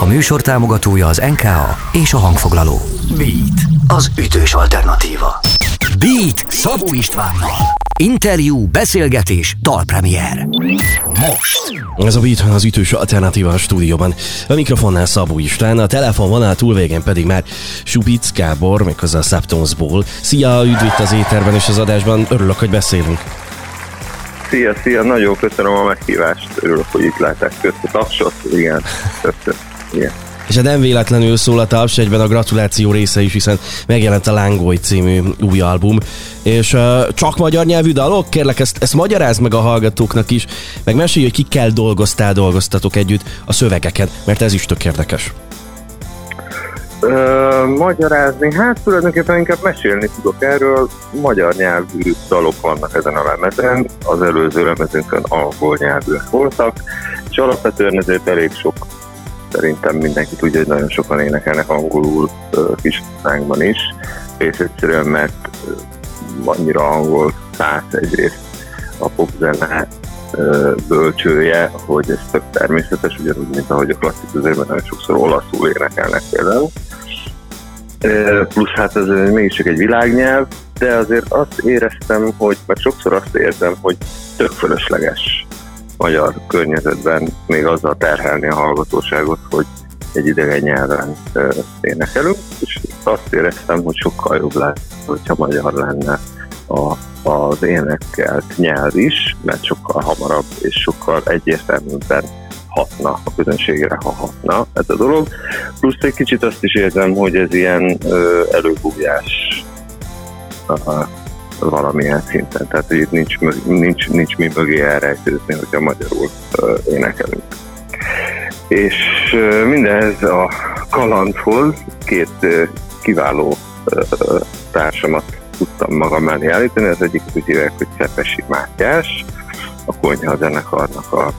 A műsor támogatója az NKA és a hangfoglaló. Beat, az ütős alternatíva. Beat Szabó Istvánnal. Interjú, beszélgetés, dalpremier. Most. Ez a Beat az ütős alternatíva a stúdióban. A mikrofonnál Szabó István, a telefonvonal túlvégen pedig már Subic Gábor, méghozzá a Septonsból. Szia, üdv itt az éterben és az adásban, örülök, hogy beszélünk. Szia, szia, nagyon köszönöm a meghívást, örülök, hogy itt lehetek. Köszönöm a tapsot, igen, köszönöm. Igen. És hát nem véletlenül szól a taps, egyben a gratuláció része is, hiszen megjelent a Lángoly című új album. És uh, csak magyar nyelvű dalok? Kérlek, ezt, ezt magyarázd meg a hallgatóknak is, meg mesélj, hogy kikkel dolgoztál, dolgoztatok együtt a szövegeken, mert ez is tök érdekes. Ö, magyarázni, hát tulajdonképpen inkább mesélni tudok erről. Magyar nyelvű dalok vannak ezen a lemezen, az előző lemezünkön angol nyelvűek voltak, és alapvetően ezért elég sok szerintem mindenki tudja, hogy nagyon sokan énekelnek angolul kis szánkban is, és egyszerűen mert annyira angol száz egyrészt a popzene bölcsője, hogy ez tök természetes, ugyanúgy, mint ahogy a klasszikus zeneben nagyon sokszor olaszul énekelnek például. Plusz hát ez mégis csak egy világnyelv, de azért azt éreztem, hogy, mert sokszor azt érzem, hogy tök fölösleges magyar környezetben még azzal terhelni a hallgatóságot, hogy egy idegen nyelven énekelünk, és azt éreztem, hogy sokkal jobb lesz, hogyha magyar lenne a, az énekelt nyelv is, mert sokkal hamarabb és sokkal egyértelműbben hatna a közönségére, ha hatna ez a dolog. Plusz egy kicsit azt is érzem, hogy ez ilyen előbújás valamilyen szinten. Tehát, hogy itt nincs, nincs, nincs mi mögé elrejtőzni, hogyha magyarul énekelünk. És mindez a kalandhoz két kiváló társamat tudtam magam mellé állítani. Az egyik úgy hívják, hogy Szepesi Mátyás, a Konyha zenekarnak a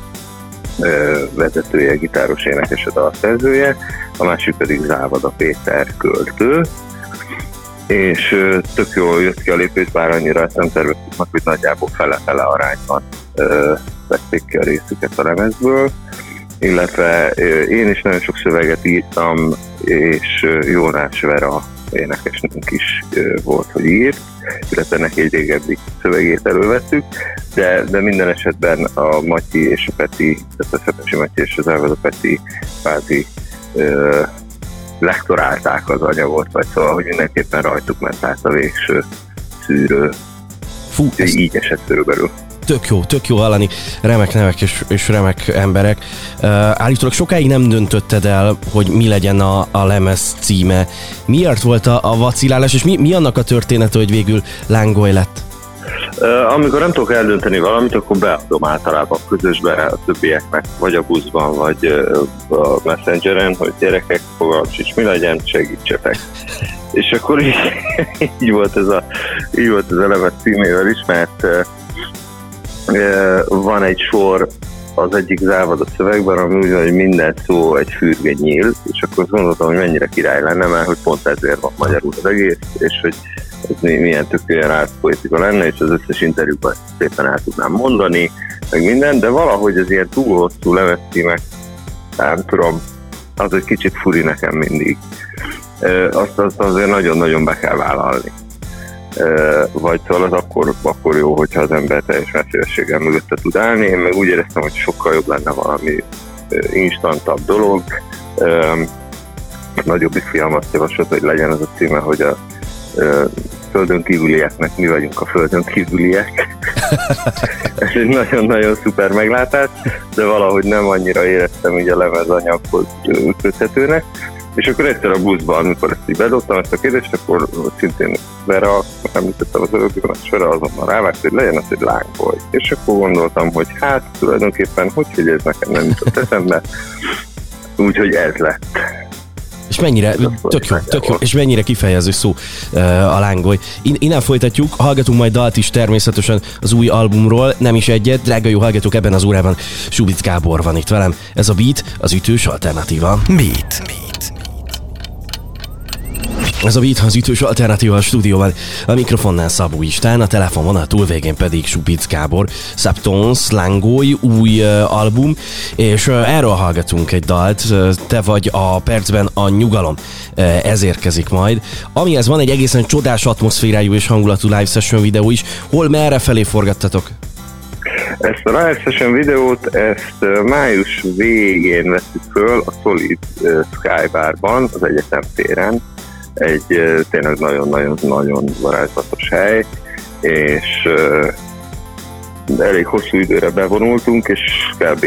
vezetője, gitáros énekes a szerzője, a másik pedig Závada Péter költő, és tök jól jött ki a lépés, bár annyira ezt nem terveztük meg, hogy nagyjából fele-fele arányban vették ki a részüket a lemezből, illetve én is nagyon sok szöveget írtam, és Jónás Vera énekesnünk is volt, hogy írt, illetve neki egy régebbi szövegét elővettük, de, de minden esetben a Matyi és a Peti, tehát a Szepesi Matyi és az Elved a Peti kvázi lektorálták az anyagot, vagy szóval, hogy mindenképpen rajtuk ment át a végső szűrő. Fú, ez így esett körülbelül. Tök jó, tök jó hallani, remek nevek és, és remek emberek. Uh, állítólag sokáig nem döntötted el, hogy mi legyen a, a lemez címe. Miért volt a, a vacilálás, és mi, mi annak a története, hogy végül Lángoly lett? Amikor nem tudok eldönteni valamit, akkor beadom általában közösbe a többieknek, vagy a buszban, vagy a messengeren, hogy gyerekek, fogalmam sincs, mi legyen, segítsetek. És akkor így, így, volt ez a, így volt ez a levet címével is, mert van egy sor az egyik zárvad a szövegben, ami úgy hogy minden szó egy fürge nyíl, és akkor azt gondoltam, hogy mennyire király lenne, mert hogy pont ezért van magyarul az egész, és hogy ez milyen tökéletes átpoetika lenne, és az összes interjúban szépen el tudnám mondani, meg minden, de valahogy az ilyen túl hosszú lemezcímek, nem tudom, az egy kicsit furi nekem mindig. Azt, azt azért nagyon-nagyon be kell vállalni. Vagy szóval az akkor, akkor jó, hogyha az ember teljes messzélességgel mögötte tud állni. Én meg úgy éreztem, hogy sokkal jobb lenne valami instantabb dolog. Nagyobb fiam azt javasolt, hogy legyen az a címe, hogy a földön kívülieknek mi vagyunk a földön kívüliek. Ez egy nagyon-nagyon szuper meglátás, de valahogy nem annyira éreztem így a lemezanyaghoz köthetőnek. És akkor egyszer a buszban, amikor ezt így bedobtam ezt a kérdést, akkor szintén Vera, említettem az előbb, és Vera azonnal rávágt, hogy legyen az egy lángboly. És akkor gondoltam, hogy hát tulajdonképpen, hogy, hogy ez nekem nem jutott eszembe, úgyhogy ez lett. És mennyire, tök jó, tök jó, és mennyire kifejező szó uh, a lángoly. Innen folytatjuk, hallgatunk majd dalt is természetesen az új albumról, nem is egyet, drága jó hallgatók, ebben az órában Subic Gábor van itt velem. Ez a Beat, az ütős alternatíva. Beat. Beat. Ez a Beat az ütős alternatíva a stúdióban. A mikrofonnál Szabó Istán, a telefonon a túlvégén pedig Supic Gábor. Subtons, Langói, új uh, album, és uh, erről hallgatunk egy dalt. Te vagy a percben a nyugalom. Uh, ez érkezik majd. Amihez van egy egészen csodás atmoszférájú és hangulatú live session videó is. Hol merre felé forgattatok? Ezt a live session videót, ezt május végén vettük föl a Solid Sky Barban, az egyetem téren egy tényleg nagyon-nagyon-nagyon varázslatos hely, és elég hosszú időre bevonultunk, és kb.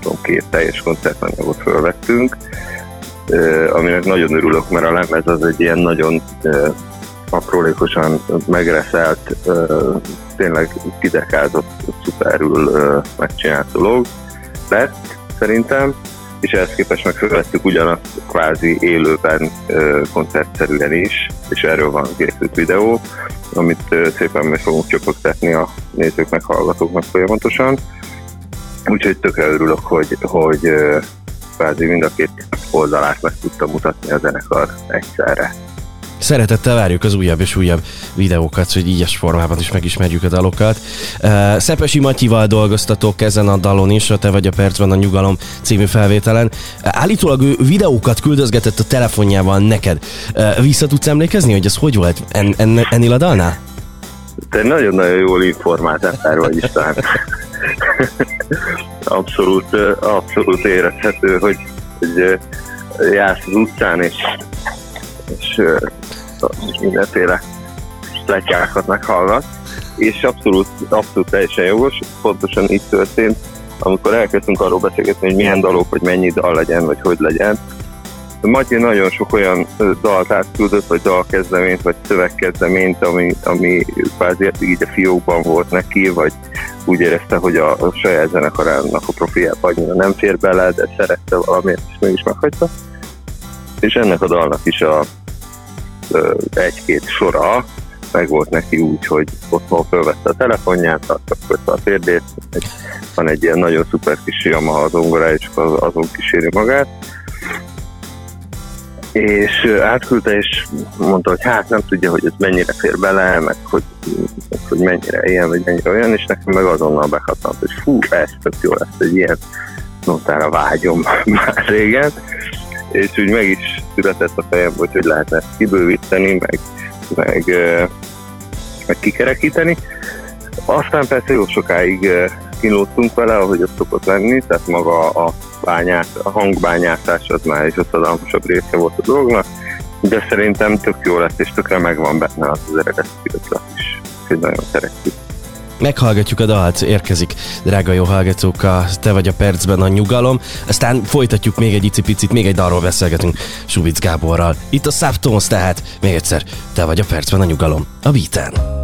Tudom, két teljes koncertanyagot fölvettünk, aminek nagyon örülök, mert a lemez az egy ilyen nagyon aprólékosan megreszelt, tényleg kidekázott, szuperül megcsinált dolog lett szerintem, és ehhez képest meg felvettük ugyanazt kvázi élőben koncertszerűen is, és erről van készült videó, amit szépen meg fogunk csopogtatni a nézőknek, hallgatóknak folyamatosan. Úgyhogy tökre örülök, hogy, hogy kvázi mind a két oldalát meg tudtam mutatni a zenekar egyszerre. Szeretettel várjuk az újabb és újabb videókat, hogy ígyes formában is megismerjük a dalokat. Uh, Szepesi Matyival dolgoztatok ezen a dalon is, a Te vagy a percben a nyugalom című felvételen. Uh, állítólag ő videókat küldözgetett a telefonjával neked. Uh, vissza tudsz emlékezni, hogy ez hogy volt en, en, ennél a dalnál? Te nagyon-nagyon jól informált ember vagy István. abszolút, abszolút érezhető, hogy, hogy jársz az utcán, és, és mindenféle pletyákat meghallgat, és abszolút, abszolút teljesen jogos, pontosan így történt, amikor elkezdtünk arról beszélgetni, hogy milyen dalok, hogy mennyi dal legyen, vagy hogy legyen. Matyi nagyon sok olyan dalt átküldött, vagy dalkezdeményt, vagy szövegkezdeményt, ami, ami kvázi így a fiókban volt neki, vagy úgy érezte, hogy a, a saját zenekarának a profiába annyira nem fér bele, de szerette valamiért, és mégis meghagyta. És ennek a dalnak is a, egy-két sora meg volt neki úgy, hogy otthon felvette a telefonját, kapcsolta a térdét, van egy ilyen nagyon szuper kis Yamaha az ongorája, és azon kíséri magát. És átküldte, és mondta, hogy hát nem tudja, hogy ez mennyire fér bele, meg hogy, hogy mennyire ilyen, vagy mennyire olyan, és nekem meg azonnal bekattant, hogy fú, ez tök jó lesz, egy ilyen notára vágyom már régen és úgy meg is született a fejem, hogy hogy lehetne ezt kibővíteni, meg, meg, meg kikerekíteni. Aztán persze jó sokáig kínlódtunk vele, ahogy az szokott lenni, tehát maga a, bányát, a hangbányászás az már is a szadalmasabb része volt a dolognak, de szerintem tök jó lett, és tökre megvan benne az, az eredeti is. Úgyhogy nagyon szeretjük. Meghallgatjuk a dalt, érkezik, drága jó hallgatók, a Te vagy a percben a nyugalom, aztán folytatjuk még egy icipicit, még egy dalról beszélgetünk Subic Gáborral. Itt a Subtones tehát, még egyszer, Te vagy a percben a nyugalom, a beaten.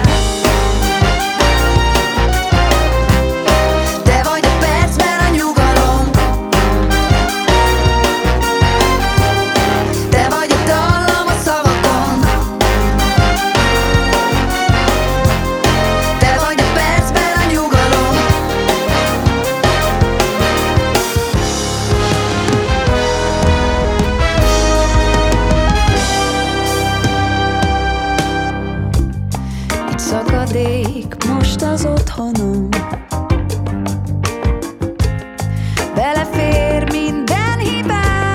otthonom. Belefér minden hibám.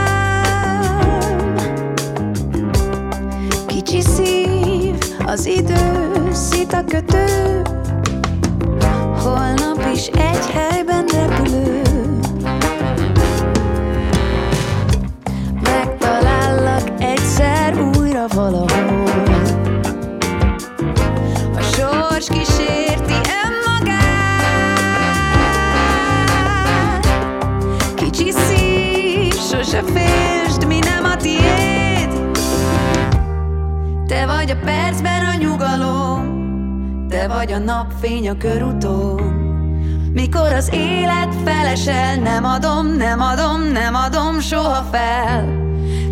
Kicsi szív, az idő szita kötő. Holnap is egy helyben repülő. Megtalállak egyszer újra valahol sors kísérti önmagát Kicsi szív, sose félsd, mi nem a tiéd Te vagy a percben a nyugalom Te vagy a napfény a körúton mikor az élet felesel, nem adom, nem adom, nem adom soha fel.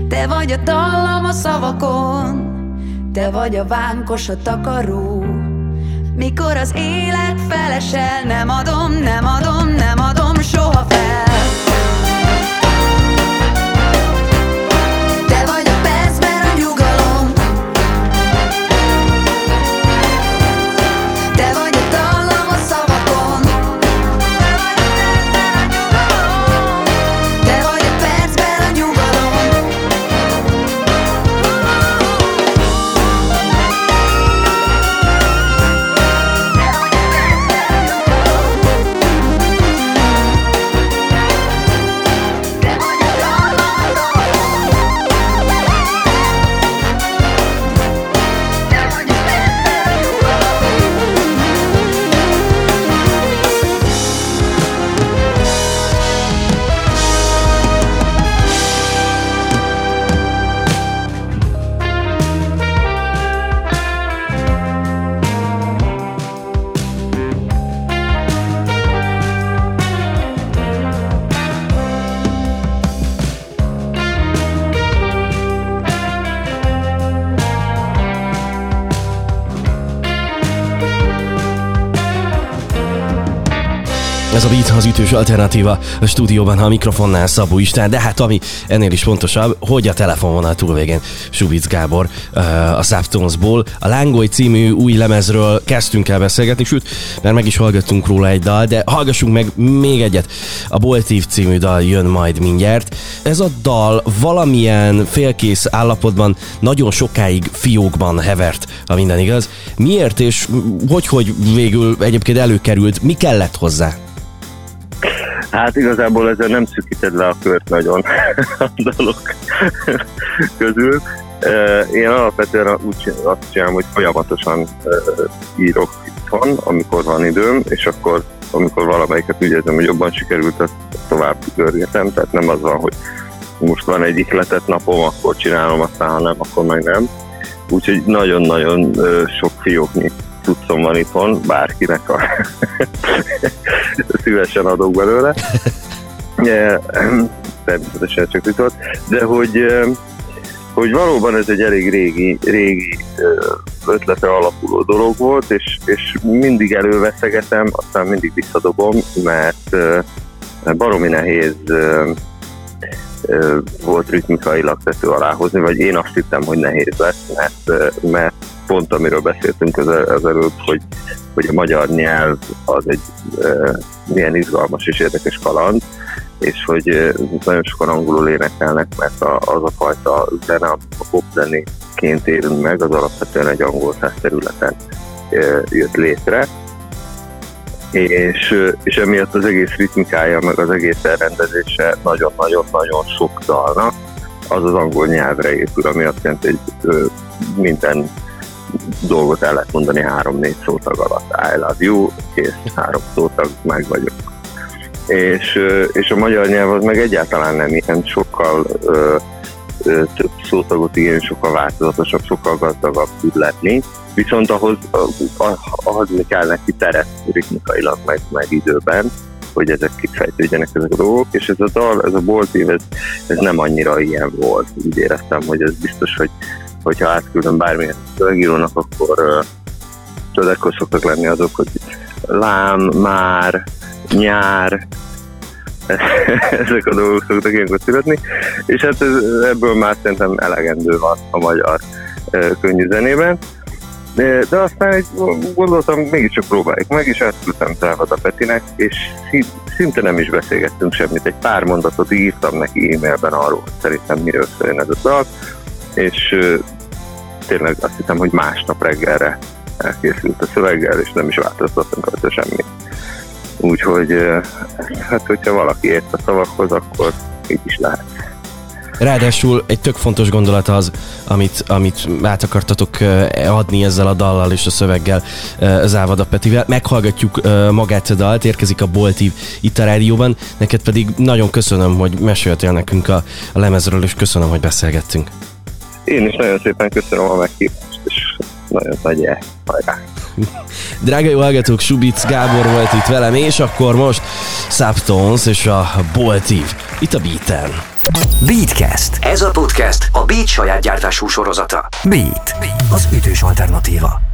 Te vagy a dallam a szavakon, te vagy a vánkos a takaró. Mikor az élet felesel, nem adom, nem adom, nem adom soha fel. Ez a Beat az ütős alternatíva a stúdióban, ha a mikrofonnál Szabó István, de hát ami ennél is fontosabb, hogy a telefonvonal túlvégén Subic Gábor uh, a Subtonesból. A Lángoly című új lemezről kezdtünk el beszélgetni, sőt, mert meg is hallgattunk róla egy dal, de hallgassunk meg még egyet. A Boltív című dal jön majd mindjárt. Ez a dal valamilyen félkész állapotban nagyon sokáig fiókban hevert, ha minden igaz. Miért és hogy, hogy végül egyébként előkerült, mi kellett hozzá? Hát igazából ezzel nem szűkíted le a kört nagyon a dalok közül. Én alapvetően úgy azt csinálom, hogy folyamatosan írok itthon, amikor van időm, és akkor amikor valamelyiket úgy érzem, hogy jobban sikerült, azt tovább görgetem. Tehát nem az van, hogy most van egy ihletett napom, akkor csinálom, aztán ha nem, akkor meg nem. Úgyhogy nagyon-nagyon sok fióknyi tudszom van itthon, bárkinek a szívesen adok belőle. Természetesen csak jutott, de hogy, hogy valóban ez egy elég régi, régi ötlete alapuló dolog volt, és, és mindig előveszegetem, aztán mindig visszadobom, mert baromi nehéz volt ritmikailag tető alá vagy én azt hittem, hogy nehéz lesz, mert, mert pont amiről beszéltünk az, az előbb, hogy, hogy a magyar nyelv az egy ö, milyen izgalmas és érdekes kaland, és hogy ö, nagyon sokan angolul énekelnek, mert a, az a fajta zene, a pop zenéként élünk meg, az alapvetően egy angol száz területen ö, jött létre, és, és emiatt az egész ritmikája, meg az egész elrendezése nagyon-nagyon-nagyon sok dalnak, az az angol nyelvre épül, ami azt jelenti, hogy minden dolgot el lehet mondani három-négy szótag alatt. I love you, kész, három szótag, meg vagyok. És, és a magyar nyelv az meg egyáltalán nem ilyen, sokkal ö, ö, több szótagot igény, sokkal változatosabb, sokkal gazdagabb tud lenni. Viszont ahhoz, ah- ahhoz mi kell neki teret ritmikailag, meg, meg időben, hogy ezek kifejtődjenek ezek a dolgok, és ez a dal, ez a boltív, ez, ez nem annyira ilyen volt. Úgy éreztem, hogy ez biztos, hogy hogyha átküldöm bármilyen szövegírónak, akkor akkor szoktak lenni azok, hogy lám, már, nyár, ezek a dolgok szoktak ilyenkor születni, és hát ez, ebből már szerintem elegendő van a magyar könnyű zenében. De aztán egy, gondoltam, mégiscsak próbáljuk meg, és átküldtem a Petinek, és szinte nem is beszélgettünk semmit. Egy pár mondatot írtam neki e-mailben arról, hogy szerintem miről szóljon ez a dal, és tényleg azt hiszem, hogy másnap reggelre elkészült a szöveggel, és nem is változtattunk rajta semmit. Úgyhogy hát, hogyha valaki ért a szavakhoz, akkor így is lehet. Ráadásul egy tök fontos gondolat az, amit, amit át akartatok adni ezzel a dallal és a szöveggel Závada Petivel. Meghallgatjuk magát a dalt, érkezik a Boltív itt a rádióban. Neked pedig nagyon köszönöm, hogy meséltél nekünk a, a lemezről, és köszönöm, hogy beszélgettünk. Én is nagyon szépen köszönöm a meghívást, és nagyon nagy hajrá! Drága jó hallgatók, Subic Gábor volt itt velem, és akkor most Subtones és a Boltív itt a Beaten. Beatcast. Ez a podcast a Beat saját gyártású sorozata. Beat. Az ütős alternatíva.